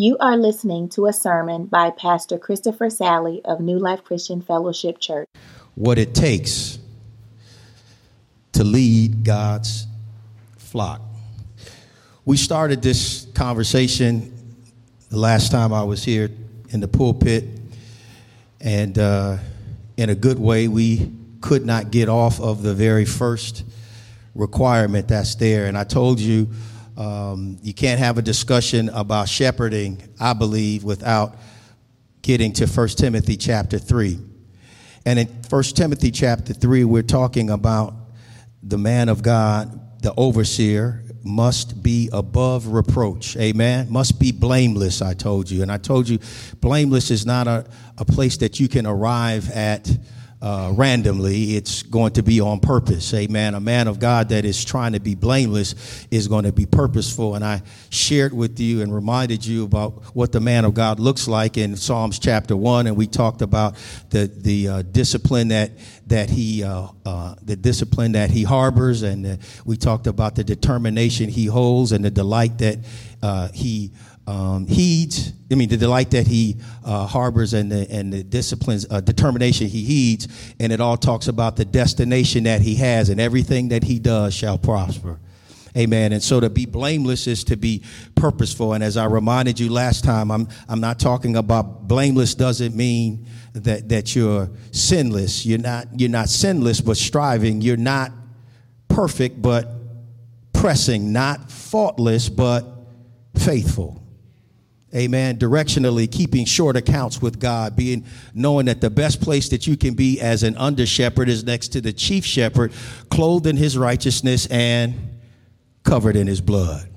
You are listening to a sermon by Pastor Christopher Sally of New Life Christian Fellowship Church. What it takes to lead God's flock. We started this conversation the last time I was here in the pulpit, and uh, in a good way, we could not get off of the very first requirement that's there. And I told you um, you can't have a discussion about shepherding, I believe, without getting to 1 Timothy chapter 3. And in 1 Timothy chapter 3, we're talking about the man of God, the overseer, must be above reproach. Amen. Must be blameless, I told you. And I told you, blameless is not a, a place that you can arrive at uh, randomly. It's going to be on purpose. Amen. A man of God that is trying to be blameless is going to be purposeful. And I shared with you and reminded you about what the man of God looks like in Psalms chapter one. And we talked about the, the uh, discipline that, that he, uh, uh the discipline that he harbors. And uh, we talked about the determination he holds and the delight that uh, he um, heeds, I mean, the delight that he uh, harbors and the, and the disciplines, uh, determination he heeds, and it all talks about the destination that he has, and everything that he does shall prosper. Amen. And so to be blameless is to be purposeful. And as I reminded you last time, I'm, I'm not talking about blameless doesn't mean that, that you're sinless. You're not, you're not sinless, but striving. You're not perfect, but pressing. Not faultless, but faithful. Amen. Directionally, keeping short accounts with God, being knowing that the best place that you can be as an under shepherd is next to the chief shepherd, clothed in his righteousness and covered in his blood.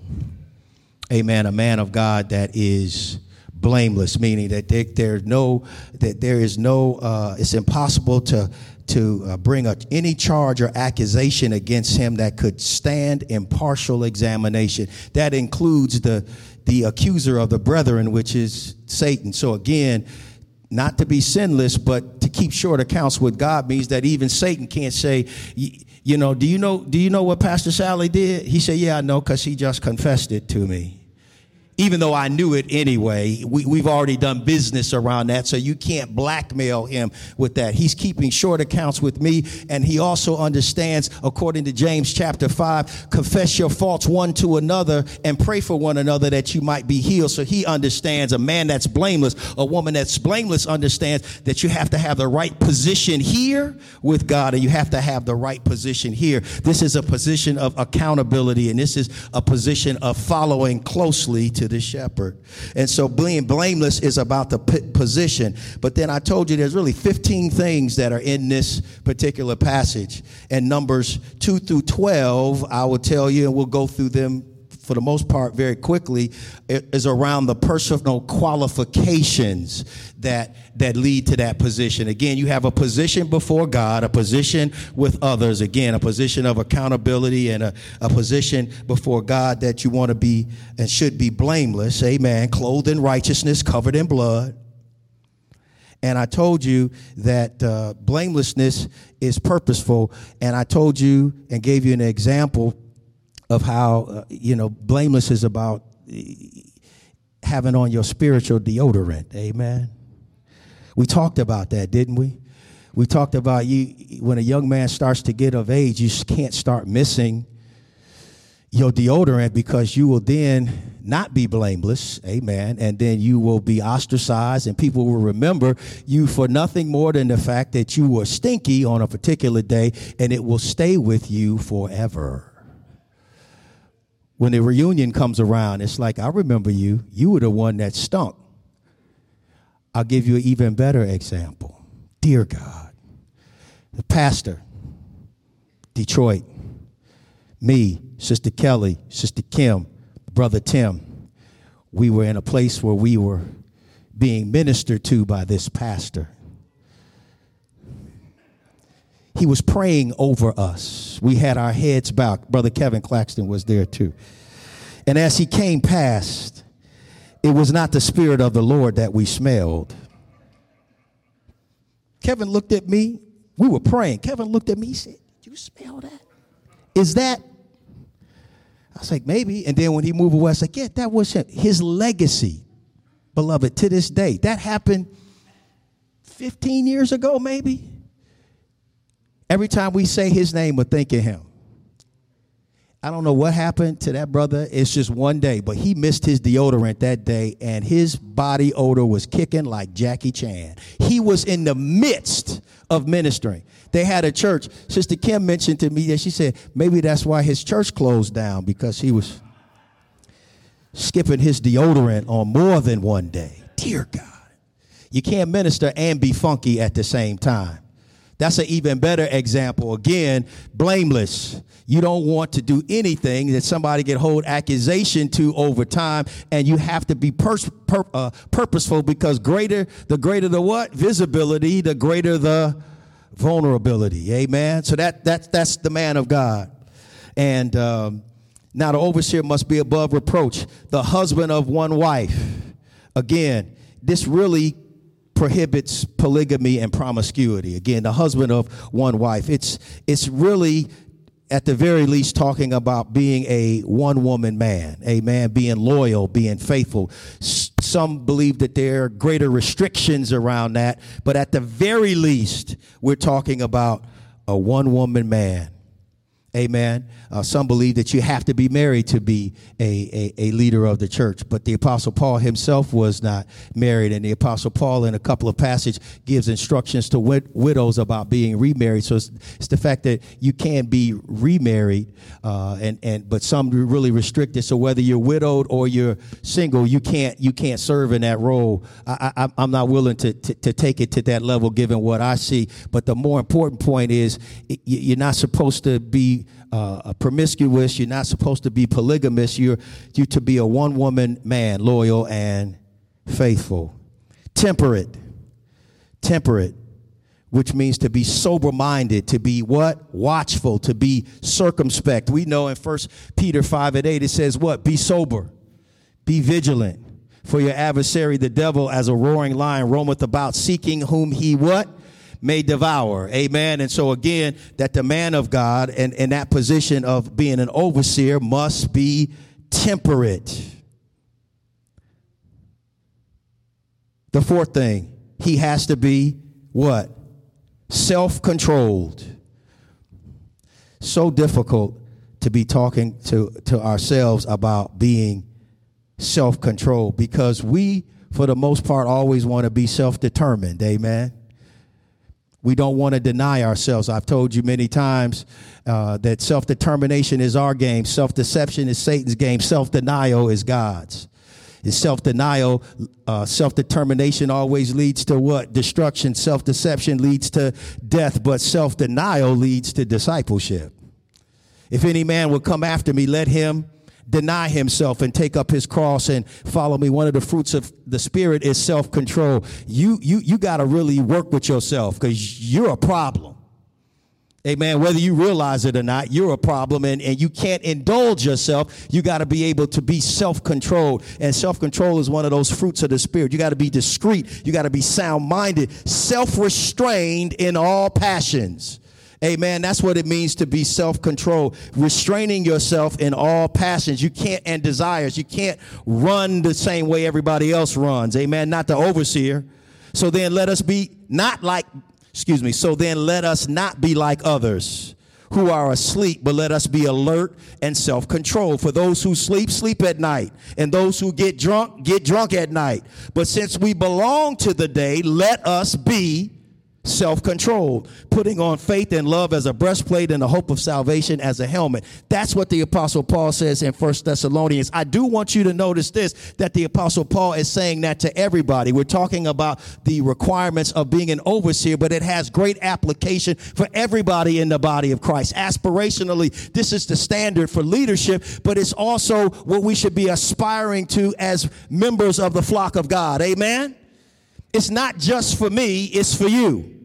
Amen. A man of God that is blameless, meaning that there, there's no, that there is no, uh, it's impossible to to uh, bring a, any charge or accusation against him that could stand impartial examination. That includes the the accuser of the brethren, which is Satan. So again, not to be sinless, but to keep short accounts with God means that even Satan can't say, you know, do you know, do you know what Pastor Sally did? He said, yeah, I know, because he just confessed it to me even though I knew it anyway. We, have already done business around that, so you can't blackmail him with that. He's keeping short accounts with me, and he also understands, according to James chapter 5, confess your faults one to another and pray for one another that you might be healed. So he understands a man that's blameless, a woman that's blameless understands that you have to have the right position here with God, and you have to have the right position here. This is a position of accountability, and this is a position of following closely to the shepherd. And so being blameless is about the position. But then I told you there's really 15 things that are in this particular passage. And Numbers 2 through 12, I will tell you, and we'll go through them for the most part very quickly is around the personal qualifications that that lead to that position. Again you have a position before god a position with others. Again a position of accountability and a, a position before god that you want to be and should be blameless. Amen. Clothed in righteousness covered in blood. And I told you that uh, blamelessness is purposeful. And I told you and gave you an example of how, uh, you know, blameless is about having on your spiritual deodorant. Amen. We talked about that, didn't we? We talked about you when a young man starts to get of age, you can't start missing your deodorant because you will then not be blameless, amen, and then you will be ostracized and people will remember you for nothing more than the fact that you were stinky on a particular day and it will stay with you forever when the reunion comes around, it's like, I remember you. You were the one that stunk. I'll give you an even better example. Dear God, the pastor, Detroit, me, Sister Kelly, Sister Kim, Brother Tim, we were in a place where we were being ministered to by this pastor. He was praying over us. We had our heads bowed. Brother Kevin Claxton was there too. And as he came past, it was not the Spirit of the Lord that we smelled. Kevin looked at me. We were praying. Kevin looked at me. He said, you smell that? Is that? I was like, Maybe. And then when he moved away, I was like, Yeah, that was him. His legacy beloved, to this day. That happened 15 years ago, maybe. Every time we say his name, we're thinking him. I don't know what happened to that brother. It's just one day, but he missed his deodorant that day, and his body odor was kicking like Jackie Chan. He was in the midst of ministering. They had a church. Sister Kim mentioned to me that she said maybe that's why his church closed down because he was skipping his deodorant on more than one day. Dear God. You can't minister and be funky at the same time. That's an even better example. Again, blameless. You don't want to do anything that somebody can hold accusation to over time, and you have to be pers- pur- uh, purposeful because greater the greater the what visibility, the greater the vulnerability. Amen. So that that's that's the man of God, and um, now the overseer must be above reproach. The husband of one wife. Again, this really prohibits polygamy and promiscuity. Again, the husband of one wife. It's it's really at the very least talking about being a one woman man, a man being loyal, being faithful. Some believe that there are greater restrictions around that, but at the very least, we're talking about a one woman man Amen. Uh, some believe that you have to be married to be a, a, a, leader of the church, but the Apostle Paul himself was not married, and the Apostle Paul, in a couple of passages, gives instructions to wid- widows about being remarried. So it's, it's, the fact that you can be remarried, uh, and and but some really restrict it. So whether you're widowed or you're single, you can't you can't serve in that role. I, I'm not willing to, to, to take it to that level, given what I see. But the more important point is, you're not supposed to be uh, promiscuous. You're not supposed to be polygamous. You're you to be a one woman man, loyal and faithful, temperate, temperate, which means to be sober minded, to be what watchful, to be circumspect. We know in First Peter five and eight it says what? Be sober, be vigilant. For your adversary, the devil, as a roaring lion, roameth about, seeking whom he what? May devour. Amen. And so again, that the man of God and in that position of being an overseer must be temperate. The fourth thing, he has to be what? Self controlled. So difficult to be talking to, to ourselves about being self controlled because we, for the most part, always want to be self determined. Amen. We don't want to deny ourselves. I've told you many times uh, that self determination is our game, self deception is Satan's game, self denial is God's. Is self denial, uh, self determination always leads to what? Destruction. Self deception leads to death, but self denial leads to discipleship. If any man will come after me, let him deny himself and take up his cross and follow me. One of the fruits of the spirit is self-control. You you you got to really work with yourself cuz you're a problem. Amen. Whether you realize it or not, you're a problem and, and you can't indulge yourself. You got to be able to be self controlled. And self control is one of those fruits of the Spirit. You got to be discreet. You got to be sound minded, self restrained in all passions. Amen. That's what it means to be self control, restraining yourself in all passions. You can't, and desires. You can't run the same way everybody else runs. Amen. Not the overseer. So then let us be not like, excuse me. So then let us not be like others who are asleep, but let us be alert and self control. For those who sleep, sleep at night. And those who get drunk, get drunk at night. But since we belong to the day, let us be self control, putting on faith and love as a breastplate and the hope of salvation as a helmet. That's what the Apostle Paul says in First Thessalonians. I do want you to notice this that the Apostle Paul is saying that to everybody. We're talking about the requirements of being an overseer, but it has great application for everybody in the body of Christ. Aspirationally, this is the standard for leadership, but it's also what we should be aspiring to as members of the flock of God. Amen it's not just for me, it's for you.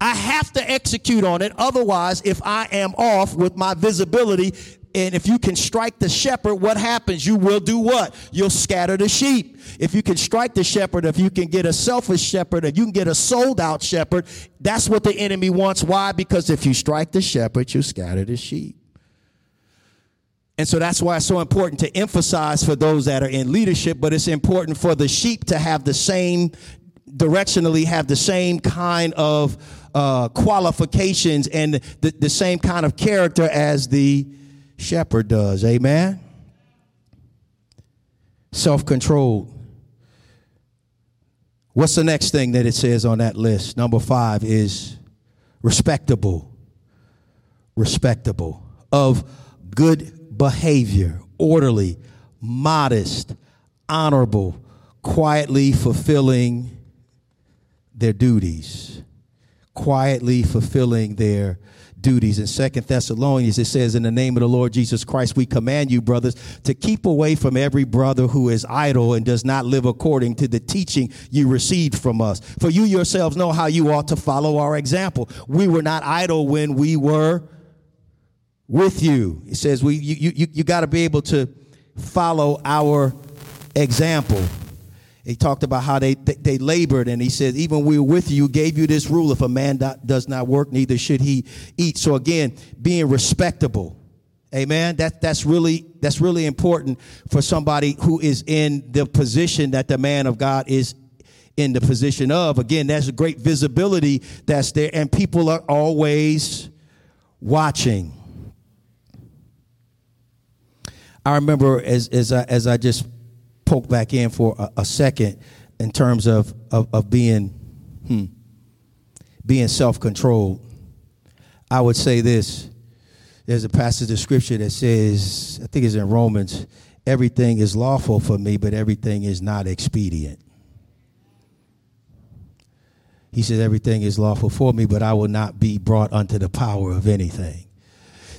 I have to execute on it. Otherwise, if I am off with my visibility, and if you can strike the shepherd, what happens? You will do what? You'll scatter the sheep. If you can strike the shepherd, if you can get a selfish shepherd, if you can get a sold out shepherd, that's what the enemy wants. Why? Because if you strike the shepherd, you scatter the sheep. And so that's why it's so important to emphasize for those that are in leadership, but it's important for the sheep to have the same, directionally, have the same kind of uh, qualifications and the, the same kind of character as the shepherd does. Amen? Self controlled. What's the next thing that it says on that list? Number five is respectable. Respectable. Of good behavior, orderly, modest, honorable, quietly fulfilling their duties. Quietly fulfilling their duties. In Second Thessalonians, it says, In the name of the Lord Jesus Christ, we command you, brothers, to keep away from every brother who is idle and does not live according to the teaching you received from us. For you yourselves know how you ought to follow our example. We were not idle when we were with you. It says we you you, you got to be able to follow our example. He talked about how they, they, they labored, and he said, even we with you, gave you this rule: if a man does not work, neither should he eat. So again, being respectable, amen. That that's really that's really important for somebody who is in the position that the man of God is in the position of. Again, that's a great visibility that's there, and people are always watching. I remember as as I, as I just poke back in for a, a second in terms of, of, of being hmm, being self-controlled. I would say this. There's a passage of scripture that says, I think it's in Romans, everything is lawful for me, but everything is not expedient. He says, Everything is lawful for me, but I will not be brought unto the power of anything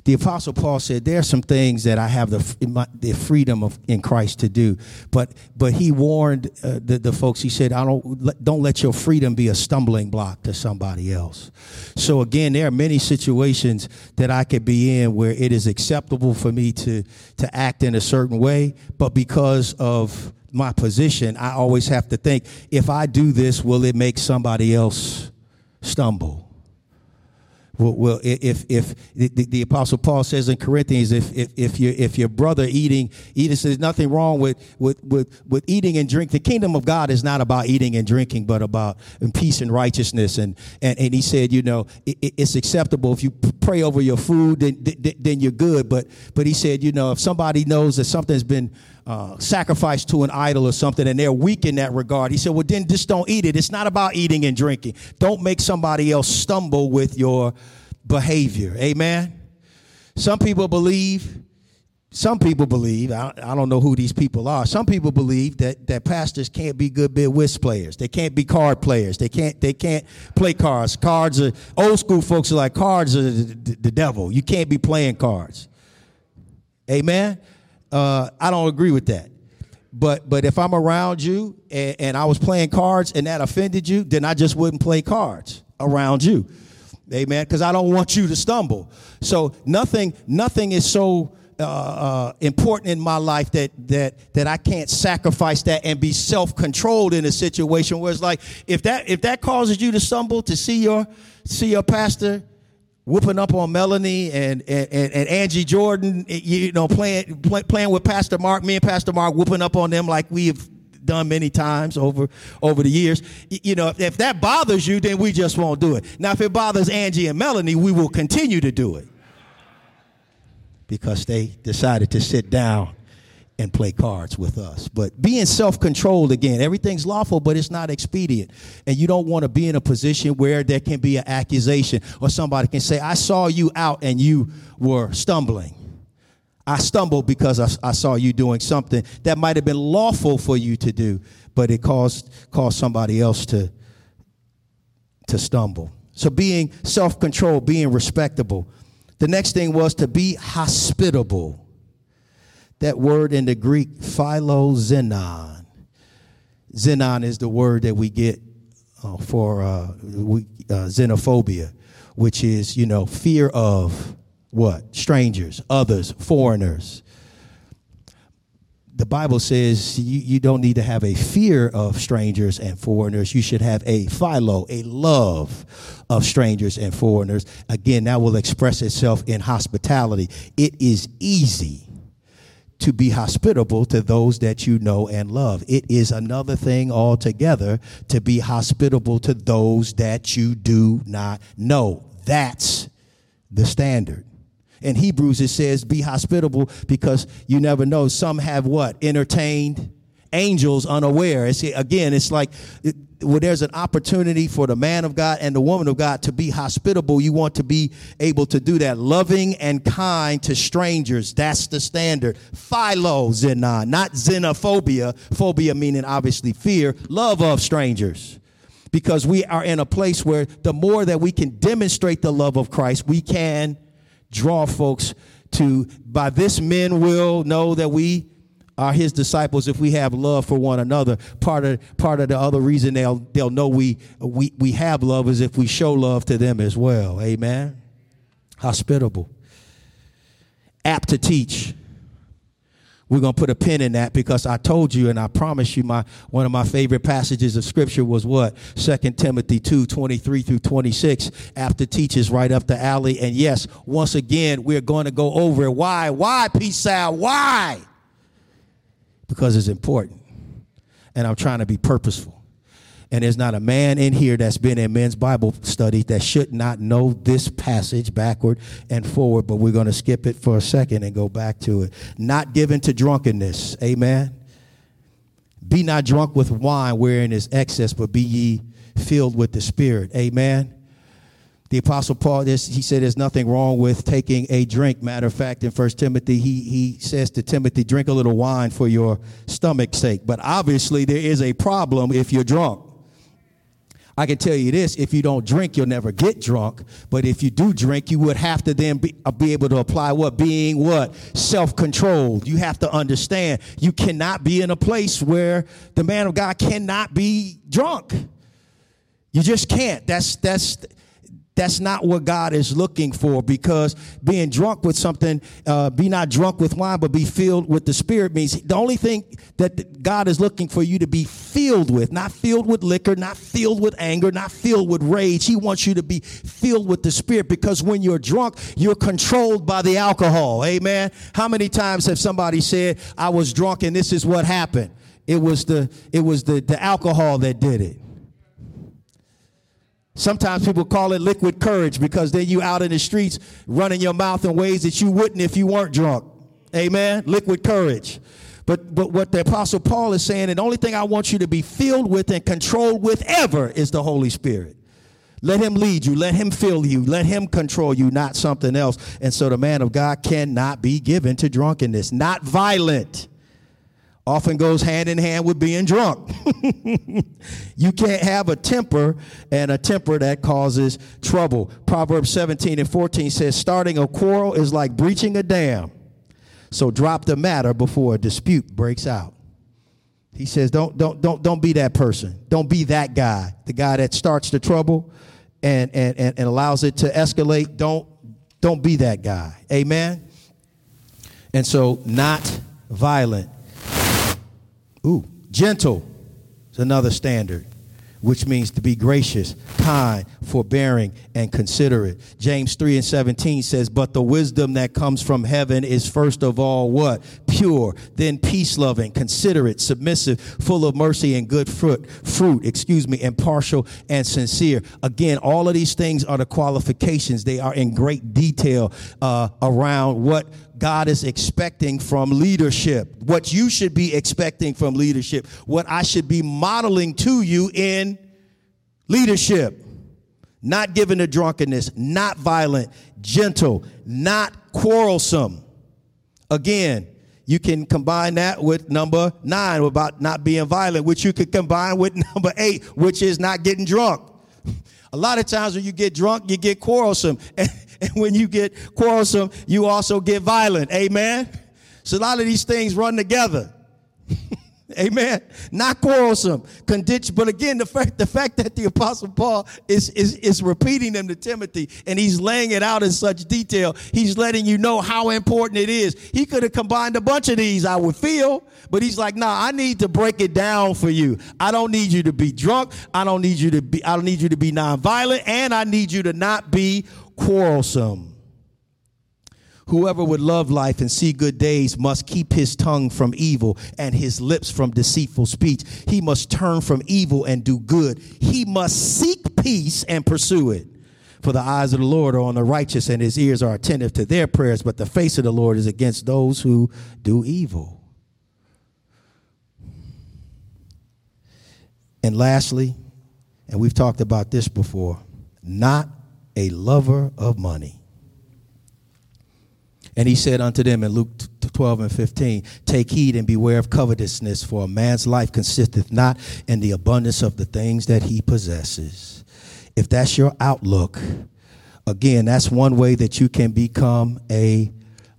the apostle paul said there are some things that i have the, the freedom of in christ to do. But but he warned uh, the, the folks. He said i don't don't let your freedom be a stumbling block to somebody else. So again there are many situations that i could be in where it is acceptable for me to to act in a certain way but because of my position i always have to think if i do this will it make somebody else stumble well, if if the, the, apostle Paul says in Corinthians, if if if your if your brother eating eating says nothing wrong with with with with eating and drink. The kingdom of God is not about eating and drinking, but about peace and righteousness. And and, and he said, you know, it, it's acceptable if you pray over your food, then then you're good. But but he said, you know, if somebody knows that something's been uh, to an idol or something and they're weak in that regard. He said, well, then just don't eat it. It's not about eating and drinking. Don't make somebody else stumble with your behavior. Amen. Some people believe, some people believe, I, I don't know who these people are. Some people believe that, that pastors can't be good bid whist players. They can't be card players. They can't, they can't play cards. Cards are, old school folks are like, cards are the, the, the devil. You can't be playing cards. Amen. Uh, I don't agree with that. But but if I'm around you and, and I was playing cards and that offended you, then I just wouldn't play cards around you. Amen. Because I don't want you to stumble. So nothing nothing is so uh, uh, important in my life that that that I can't sacrifice that and be self controlled in a situation where it's like if that if that causes you to stumble to see your see your pastor whooping up on Melanie and, and, and, Angie Jordan, eh, you know, playing, play, playing with Pastor Mark, me and Pastor Mark whooping up on them like we've done many times over, over the years. You know, if, if that bothers you, then we just won't do it. Now, if it bothers Angie and Melanie, we will continue to do it because they decided to sit down and play cards with us. But being self controlled again, everything's lawful, but it's not expedient. And you don't want to be in a position where there can be an accusation or somebody can say, I saw you out and you were stumbling. I stumbled because I, I saw you doing something that might have been lawful for you to do, but it caused, caused somebody else to, to stumble. So being self controlled, being respectable. The next thing was to be hospitable that word in the Greek, philoxenon. Xenon is the word that we get uh, for uh, we, uh, xenophobia, which is, you know, fear of what? Strangers, others, foreigners. The Bible says you, you don't need to have a fear of strangers and foreigners. You should have a philo, a love of strangers and foreigners. Again, that will express itself in hospitality. It is easy to be hospitable to those that you know and love. It is another thing altogether to be hospitable to those that you do not know. That's the standard. In Hebrews, it says, be hospitable because you never know. Some have what? Entertained angels unaware. It's, again, it's like where there's an opportunity for the man of God and the woman of God to be hospitable. You want to be able to do that. Loving and kind to strangers. That's the standard. Philo not xenophobia. Phobia meaning obviously fear. Love of strangers because we are in a place where the more that we can demonstrate the love of Christ, we can draw folks to, by this men will know that we are his disciples if we have love for one another. Part of part of the other reason they'll they'll know we we we have love is if we show love to them as well. Amen. Hospitable. Apt to teach. We're going to put a pin in that because I told you and I promise you my one of my favorite passages of scripture was what? 2 Timothy 2, 23 through 26. Apt to teach right up the alley. And yes, once again, we're going to go over it. Why? Why, Peace Sal? Why? Because it's important. And I'm trying to be purposeful. And there's not a man in here that's been in men's Bible studies that should not know this passage backward and forward, but we're going to skip it for a second and go back to it. Not given to drunkenness. Amen. Be not drunk with wine wherein is excess, but be ye filled with the Spirit. Amen. The Apostle Paul, this, he said there's nothing wrong with taking a drink. Matter of fact, in First Timothy, he, he says to Timothy, drink a little wine for your stomach's sake. But obviously, there is a problem if you're drunk. I can tell you this if you don't drink, you'll never get drunk. But if you do drink, you would have to then be, uh, be able to apply what? Being what? Self controlled. You have to understand you cannot be in a place where the man of God cannot be drunk. You just can't. That's, that's, that's not what God is looking for because being drunk with something, uh, be not drunk with wine, but be filled with the Spirit means the only thing that God is looking for you to be filled with, not filled with liquor, not filled with anger, not filled with rage. He wants you to be filled with the Spirit because when you're drunk, you're controlled by the alcohol. Amen. How many times have somebody said, I was drunk and this is what happened? It was the, it was the, the alcohol that did it. Sometimes people call it liquid courage because then you out in the streets running your mouth in ways that you wouldn't if you weren't drunk. Amen. Liquid courage. But but what the apostle Paul is saying, and the only thing I want you to be filled with and controlled with ever is the Holy Spirit. Let him lead you, let him fill you, let him control you, not something else. And so the man of God cannot be given to drunkenness, not violent often goes hand in hand with being drunk. you can't have a temper and a temper that causes trouble. Proverbs 17 and 14 says, starting a quarrel is like breaching a dam. So drop the matter before a dispute breaks out. He says, don't, don't, don't, don't be that person. Don't be that guy, the guy that starts the trouble and, and, and, and allows it to escalate. Don't, don't be that guy. Amen. And so, not violent Ooh, gentle is another standard, which means to be gracious, kind, forbearing, and considerate. James 3 and 17 says, But the wisdom that comes from heaven is first of all what? Pure, then peace loving, considerate, submissive, full of mercy and good fruit, fruit, excuse me, impartial and sincere. Again, all of these things are the qualifications. They are in great detail uh, around what God is expecting from leadership, what you should be expecting from leadership, what I should be modeling to you in leadership. Not given to drunkenness, not violent, gentle, not quarrelsome. Again, you can combine that with number nine about not being violent, which you could combine with number eight, which is not getting drunk. A lot of times when you get drunk, you get quarrelsome. And and when you get quarrelsome, you also get violent. Amen. So a lot of these things run together. Amen. Not quarrelsome. But again, the fact the fact that the apostle Paul is, is is repeating them to Timothy and he's laying it out in such detail, he's letting you know how important it is. He could have combined a bunch of these, I would feel, but he's like, nah, I need to break it down for you. I don't need you to be drunk. I don't need you to be, I don't need you to be nonviolent, and I need you to not be quarrelsome. Whoever would love life and see good days must keep his tongue from evil and his lips from deceitful speech. He must turn from evil and do good. He must seek peace and pursue it. For the eyes of the Lord are on the righteous, and his ears are attentive to their prayers, but the face of the Lord is against those who do evil. And lastly, and we've talked about this before, not a lover of money. And he said unto them in Luke 12 and 15, Take heed and beware of covetousness, for a man's life consisteth not in the abundance of the things that he possesses. If that's your outlook, again, that's one way that you can become a,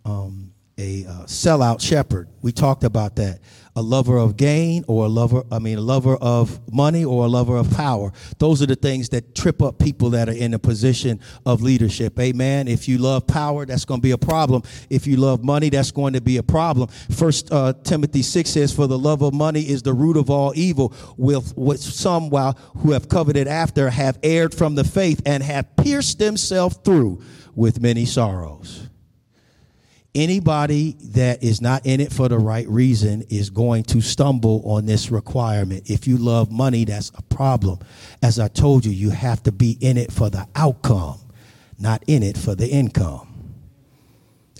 um, a uh, sellout shepherd. We talked about that a lover of gain or a lover, I mean, a lover of money or a lover of power. Those are the things that trip up people that are in a position of leadership. Amen. If you love power, that's going to be a problem. If you love money, that's going to be a problem. First uh, Timothy 6 says, For the love of money is the root of all evil, with which some, while who have coveted after, have erred from the faith and have pierced themselves through with many sorrows anybody that is not in it for the right reason is going to stumble on this requirement. If you love money, that's a problem. As I told you, you have to be in it for the outcome, not in it for the income.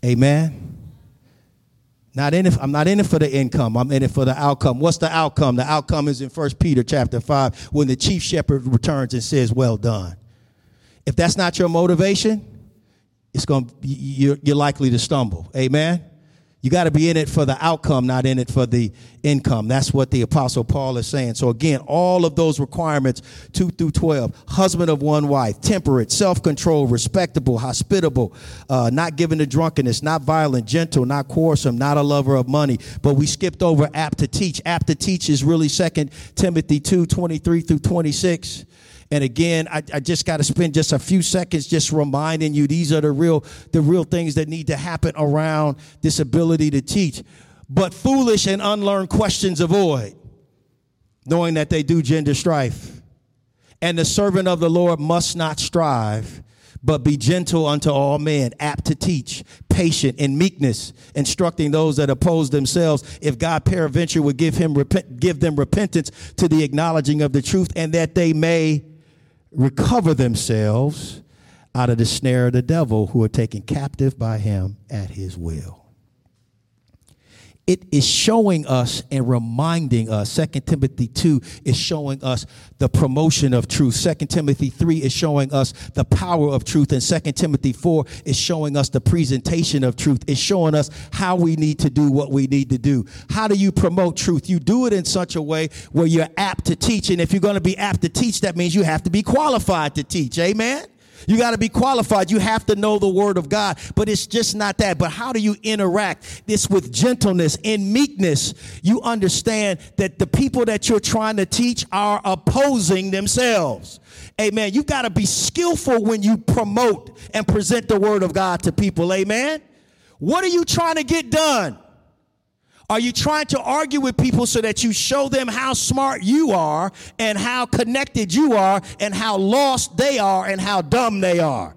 Amen. Not in it, I'm not in it for the income. I'm in it for the outcome. What's the outcome? The outcome is in 1 Peter chapter 5 when the chief shepherd returns and says, Well done. If that's not your motivation, it's going you're, you're likely to stumble. Amen. You got to be in it for the outcome, not in it for the income. That's what the apostle Paul is saying. So again, all of those requirements, 2 through 12, husband of one wife, temperate, self-control, respectable, hospitable, uh, not given to drunkenness, not violent, gentle, not quarrelsome, not a lover of money. But we skipped over apt to teach. Apt to teach is really second Timothy 2, 23 through 26. And again, I, I just got to spend just a few seconds just reminding you these are the real the real things that need to happen around this ability to teach. But foolish and unlearned questions avoid, knowing that they do gender strife. And the servant of the Lord must not strive, but be gentle unto all men, apt to teach, patient in meekness, instructing those that oppose themselves. If God peradventure would give him give them repentance to the acknowledging of the truth, and that they may recover themselves out of the snare of the devil who are taken captive by him at his will. It is showing us and reminding us. 2 Timothy 2 is showing us the promotion of truth. 2 Timothy 3 is showing us the power of truth. And 2 Timothy 4 is showing us the presentation of truth. It's showing us how we need to do what we need to do. How do you promote truth? You do it in such a way where you're apt to teach. And if you're going to be apt to teach, that means you have to be qualified to teach. Amen? You got to be qualified. You have to know the word of God. But it's just not that. But how do you interact this with gentleness and meekness? You understand that the people that you're trying to teach are opposing themselves. Amen. You've got to be skillful when you promote and present the word of God to people. Amen. What are you trying to get done? Are you trying to argue with people so that you show them how smart you are and how connected you are and how lost they are and how dumb they are?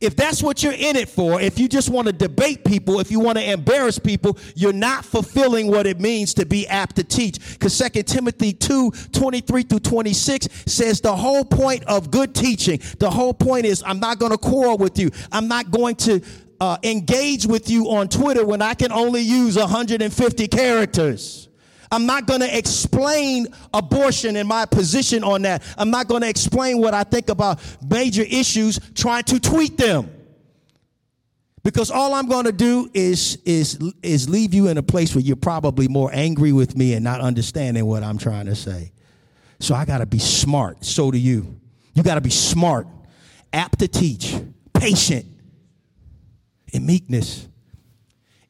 If that's what you're in it for, if you just want to debate people, if you want to embarrass people, you're not fulfilling what it means to be apt to teach. Because 2 Timothy 2 23 through 26 says the whole point of good teaching, the whole point is I'm not going to quarrel with you. I'm not going to uh, engage with you on Twitter when I can only use 150 characters. I'm not going to explain abortion and my position on that. I'm not going to explain what I think about major issues trying to tweet them. Because all I'm going to do is, is, is leave you in a place where you're probably more angry with me and not understanding what I'm trying to say. So I got to be smart. So do you. You got to be smart, apt to teach, patient, meekness,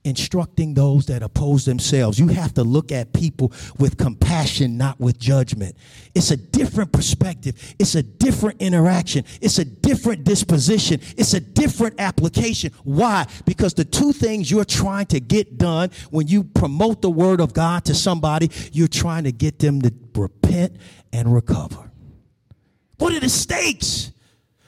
instructing those that oppose themselves. You have to look at people with compassion, not with judgment. It's a different perspective. It's a different interaction. It's a different disposition. It's a different application. Why? Because the two things you're trying to get done when you promote the word of God to somebody, you're trying to get them to repent and recover. What are the stakes?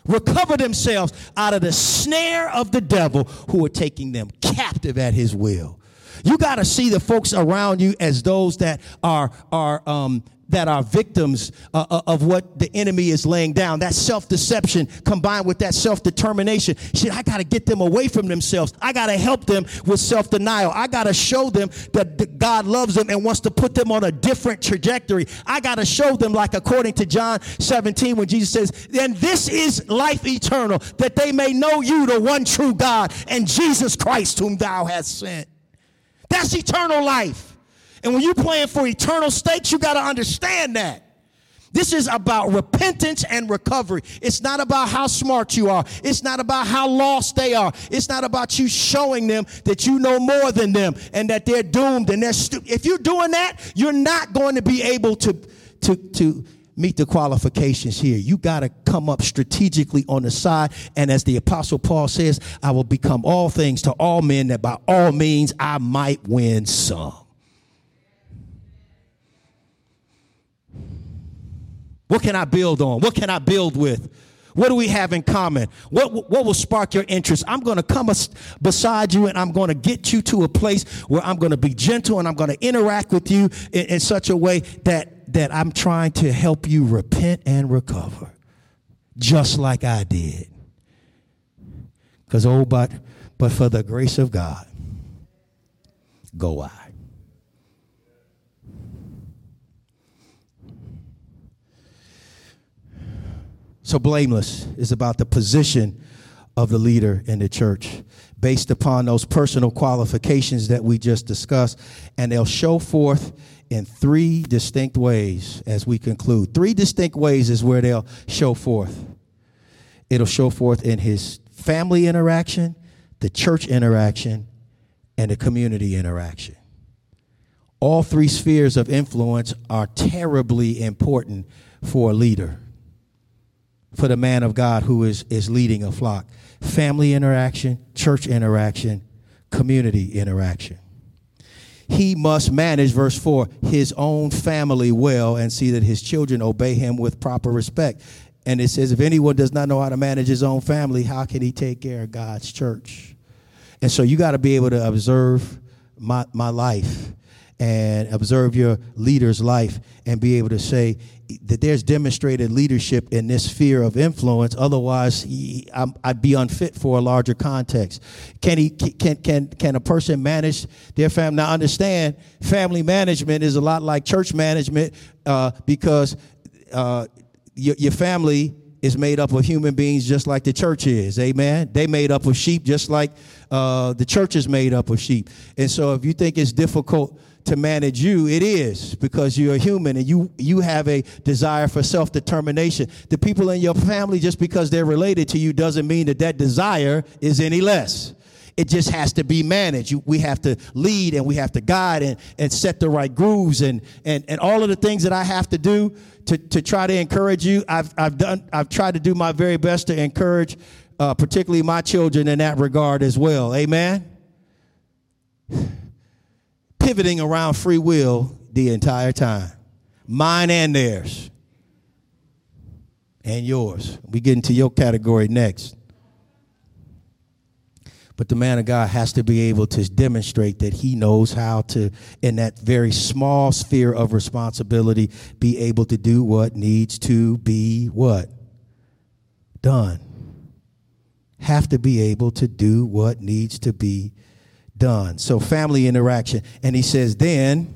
Recover themselves out of the snare of the devil who are taking them captive at his will. You got to see the folks around you as those that are are um, that are victims uh, uh, of what the enemy is laying down. That self deception combined with that self determination. Shit, I got to get them away from themselves. I got to help them with self denial. I got to show them that God loves them and wants to put them on a different trajectory. I got to show them, like according to John 17, when Jesus says, And this is life eternal, that they may know you, the one true God, and Jesus Christ, whom thou hast sent. That's eternal life. And when you're playing for eternal stakes, you got to understand that. This is about repentance and recovery. It's not about how smart you are. It's not about how lost they are. It's not about you showing them that you know more than them and that they're doomed and they're stupid. If you're doing that, you're not going to be able to, to, to meet the qualifications here. You got to come up strategically on the side. And as the apostle Paul says, I will become all things to all men that by all means I might win some. What can I build on? What can I build with? What do we have in common? What, what will spark your interest? I'm going to come beside you and I'm going to get you to a place where I'm going to be gentle and I'm going to interact with you in, in such a way that, that I'm trying to help you repent and recover, just like I did. Because, oh, but, but for the grace of God, go I. So, blameless is about the position of the leader in the church based upon those personal qualifications that we just discussed. And they'll show forth in three distinct ways as we conclude. Three distinct ways is where they'll show forth. It'll show forth in his family interaction, the church interaction, and the community interaction. All three spheres of influence are terribly important for a leader for the man of God who is, is leading a flock family interaction, church interaction, community interaction. He must manage, verse 4, his own family well and see that his children obey him with proper respect. And it says, if anyone does not know how to manage his own family, how can he take care of God's church? And so you got to be able to observe my, my life and observe your leader's life and be able to say that there's demonstrated leadership in this sphere of influence. Otherwise, he, I'd be unfit for a larger context. Can he? Can can can a person manage their family? Now, understand, family management is a lot like church management uh, because uh, your, your family is made up of human beings just like the church is. Amen. They made up of sheep just like uh, the church is made up of sheep. And so, if you think it's difficult to manage you, it is because you're a human and you, you have a desire for self determination. The people in your family, just because they're related to you, doesn't mean that that desire is any less. It just has to be managed. We have to lead and we have to guide and, and set the right grooves and, and, and all of the things that I have to do to, to try to encourage you. I've, I've, done, I've tried to do my very best to encourage, uh, particularly my children, in that regard as well. Amen pivoting around free will the entire time. Mine and theirs. And yours. We get into your category next. But the man of God has to be able to demonstrate that he knows how to, in that very small sphere of responsibility, be able to do what needs to be what? Done. Have to be able to do what needs to be done. So, family interaction. And he says, then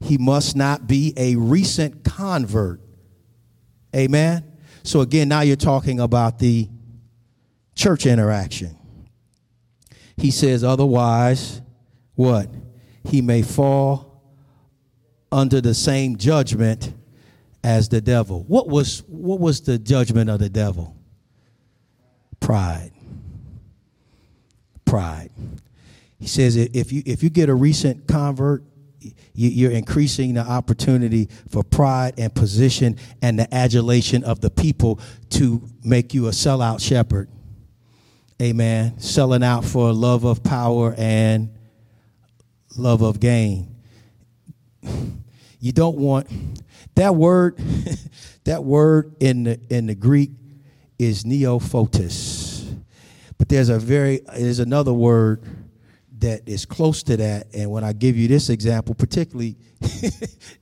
he must not be a recent convert. Amen. So, again, now you're talking about the church interaction. He says, otherwise, what? He may fall under the same judgment as the devil. What was, what was the judgment of the devil? Pride. Pride. He says if you if you get a recent convert, you're increasing the opportunity for pride and position and the adulation of the people to make you a sellout shepherd. Amen. Selling out for love of power and love of gain. You don't want that word. that word in the in the Greek is neophytos. But there's a very there's another word that is close to that. And when I give you this example, particularly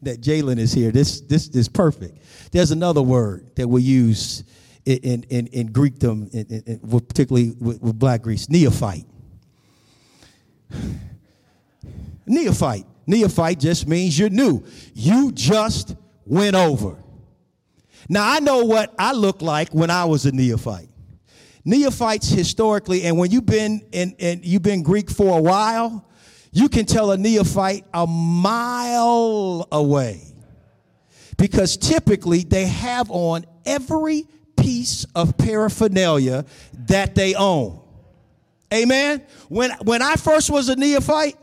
that Jalen is here, this this is perfect. There's another word that we use in in, in Greekdom, in, in, particularly with, with Black Greeks, neophyte. Neophyte. Neophyte just means you're new. You just went over. Now I know what I looked like when I was a neophyte. Neophytes historically, and when you've been in, in you've been Greek for a while, you can tell a neophyte a mile away. Because typically they have on every piece of paraphernalia that they own. Amen. When when I first was a neophyte,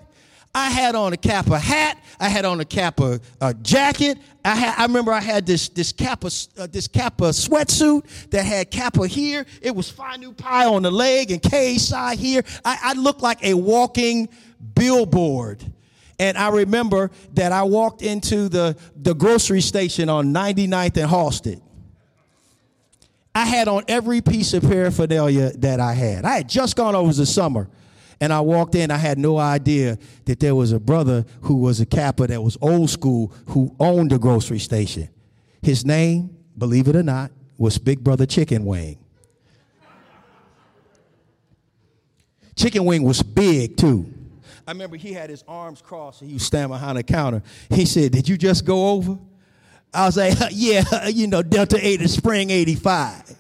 I had on a Kappa hat. I had on a Kappa uh, jacket. I, I remember I had this this Kappa uh, this Kappa sweatsuit that had Kappa here. It was Phi Nu Pi on the leg and K Psi here. I, I looked like a walking billboard. And I remember that I walked into the, the grocery station on 99th and Halsted. I had on every piece of paraphernalia that I had. I had just gone over the summer and I walked in, I had no idea that there was a brother who was a Kappa that was old school who owned the grocery station. His name, believe it or not, was Big Brother Chicken Wing. Chicken Wing was big too. I remember he had his arms crossed and he was standing behind the counter. He said, Did you just go over? I was like, Yeah, you know, Delta 8 is Spring 85.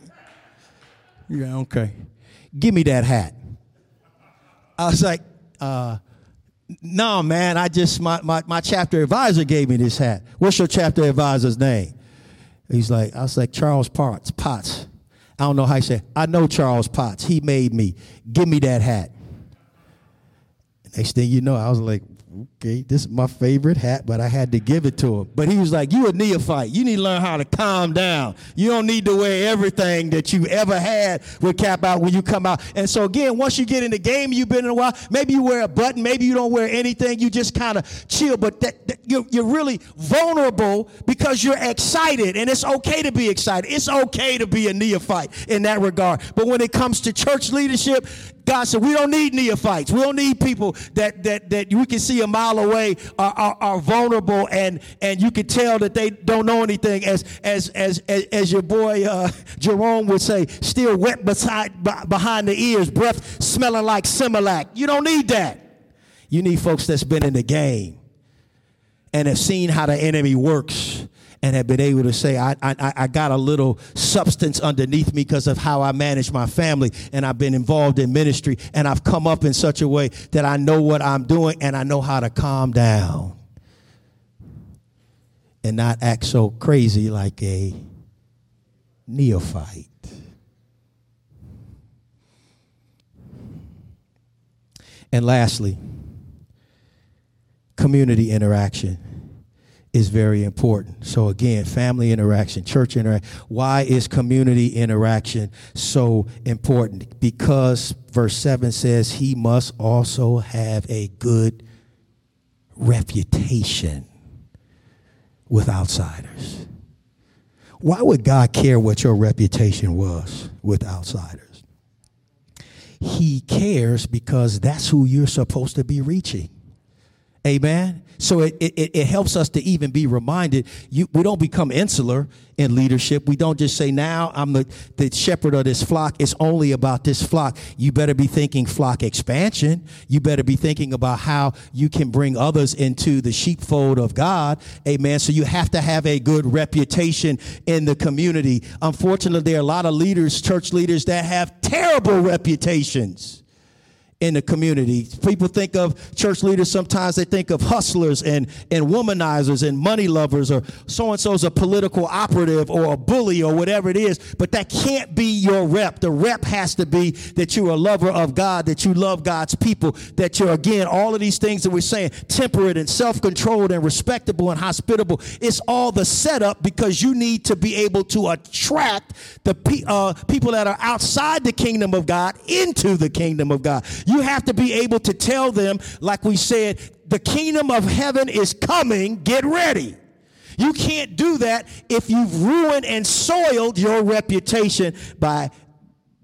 Yeah, okay. Give me that hat. I was like, uh, no, man, I just, my, my, my chapter advisor gave me this hat. What's your chapter advisor's name? He's like, I was like, Charles Potts, Potts. I don't know how he said, I know Charles Potts. He made me. Give me that hat. Next thing you know, I was like, okay, this is my favorite hat, but I had to give it to him. But he was like, you a neophyte. You need to learn how to calm down. You don't need to wear everything that you ever had with cap out when you come out. And so again, once you get in the game, you've been in a while, maybe you wear a button, maybe you don't wear anything, you just kind of chill, but that, that, you're, you're really vulnerable because you're excited, and it's okay to be excited. It's okay to be a neophyte in that regard. But when it comes to church leadership, God said, we don't need neophytes. We don't need people that, that, that we can see a mile away are, are, are, vulnerable and, and you can tell that they don't know anything. As, as, as, as, as your boy uh, Jerome would say, still wet beside, behind the ears, breath smelling like Similac. You don't need that. You need folks that's been in the game and have seen how the enemy works and have been able to say, I, I, I got a little substance underneath me because of how I manage my family, and I've been involved in ministry, and I've come up in such a way that I know what I'm doing and I know how to calm down and not act so crazy like a neophyte. And lastly, community interaction is very important. So again, family interaction, church interaction. Why is community interaction so important? Because verse 7 says he must also have a good reputation with outsiders. Why would God care what your reputation was with outsiders? He cares because that's who you're supposed to be reaching. Amen. So it, it, it helps us to even be reminded you, we don't become insular in leadership. We don't just say, now I'm the, the shepherd of this flock. It's only about this flock. You better be thinking flock expansion. You better be thinking about how you can bring others into the sheepfold of God. Amen. So you have to have a good reputation in the community. Unfortunately, there are a lot of leaders, church leaders, that have terrible reputations in the community. People think of church leaders, sometimes they think of hustlers and, and womanizers and money lovers, or so and so's a political operative or a bully or whatever it is, but that can't be your rep. The rep has to be that you're a lover of God, that you love God's people, that you're, again, all of these things that we're saying, temperate and self controlled and respectable and hospitable. It's all the setup because you need to be able to attract the pe- uh, people that are outside the kingdom of God into the kingdom of God. You have to be able to tell them, like we said, the kingdom of heaven is coming, get ready. You can't do that if you've ruined and soiled your reputation by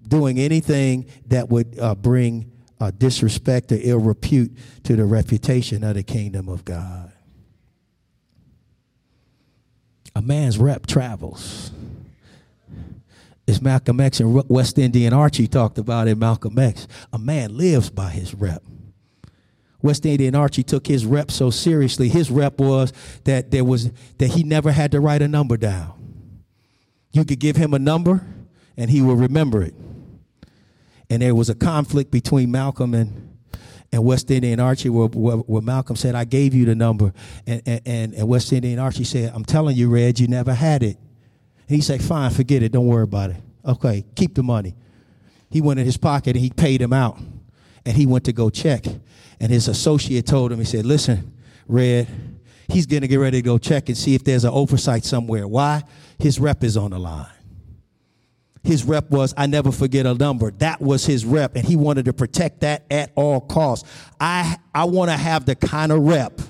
doing anything that would uh, bring uh, disrespect or ill repute to the reputation of the kingdom of God. A man's rep travels. As Malcolm X and West Indian Archie talked about in Malcolm X, a man lives by his rep. West Indian Archie took his rep so seriously. His rep was that there was that he never had to write a number down. You could give him a number and he will remember it. And there was a conflict between Malcolm and and West Indian Archie where, where, where, Malcolm said, I gave you the number. And, and, and West Indian Archie said, I'm telling you, Red, you never had it. He said, fine, forget it. Don't worry about it. Okay, keep the money. He went in his pocket and he paid him out. And he went to go check. And his associate told him, he said, Listen, Red, he's going to get ready to go check and see if there's an oversight somewhere. Why? His rep is on the line. His rep was, I never forget a number. That was his rep, and he wanted to protect that at all costs. I, I want to have the kind of rep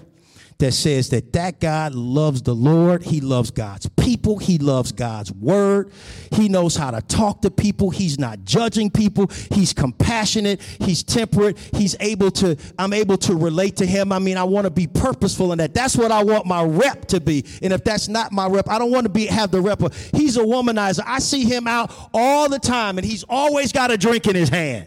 that says that that guy loves the Lord. He loves God's people. He loves God's word. He knows how to talk to people. He's not judging people. He's compassionate. He's temperate. He's able to, I'm able to relate to him. I mean, I want to be purposeful in that. That's what I want my rep to be. And if that's not my rep, I don't want to be, have the rep. He's a womanizer. I see him out all the time and he's always got a drink in his hand.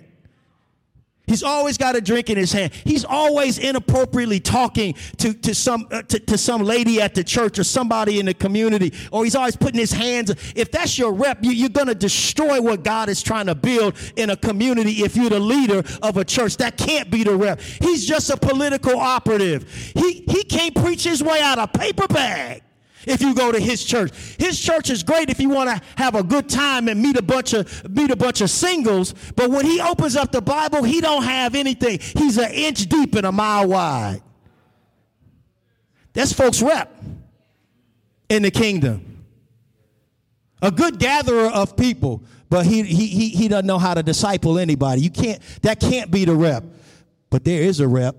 He's always got a drink in his hand. He's always inappropriately talking to, to, some, uh, to, to some lady at the church or somebody in the community, or he's always putting his hands. If that's your rep, you, you're going to destroy what God is trying to build in a community if you're the leader of a church. That can't be the rep. He's just a political operative. He, he can't preach his way out of paper bag if you go to his church. His church is great if you want to have a good time and meet a bunch of meet a bunch of singles, but when he opens up the Bible, he don't have anything. He's an inch deep and a mile wide. That's folks rep in the kingdom. A good gatherer of people, but he, he, he, he doesn't know how to disciple anybody. You can't, that can't be the rep. But there is a rep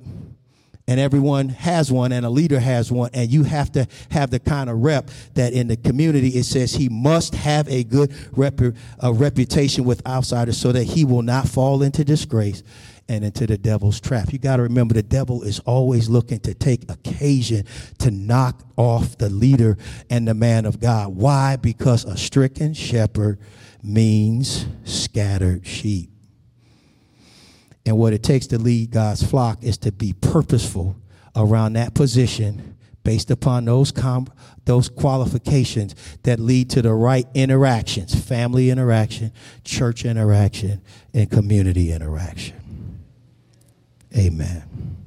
and everyone has one and a leader has one and you have to have the kind of rep that in the community it says he must have a good rep- a reputation with outsiders so that he will not fall into disgrace and into the devil's trap. You got to remember the devil is always looking to take occasion to knock off the leader and the man of god. Why? Because a stricken shepherd means scattered sheep and what it takes to lead God's flock is to be purposeful around that position based upon those com- those qualifications that lead to the right interactions, family interaction, church interaction, and community interaction. Amen.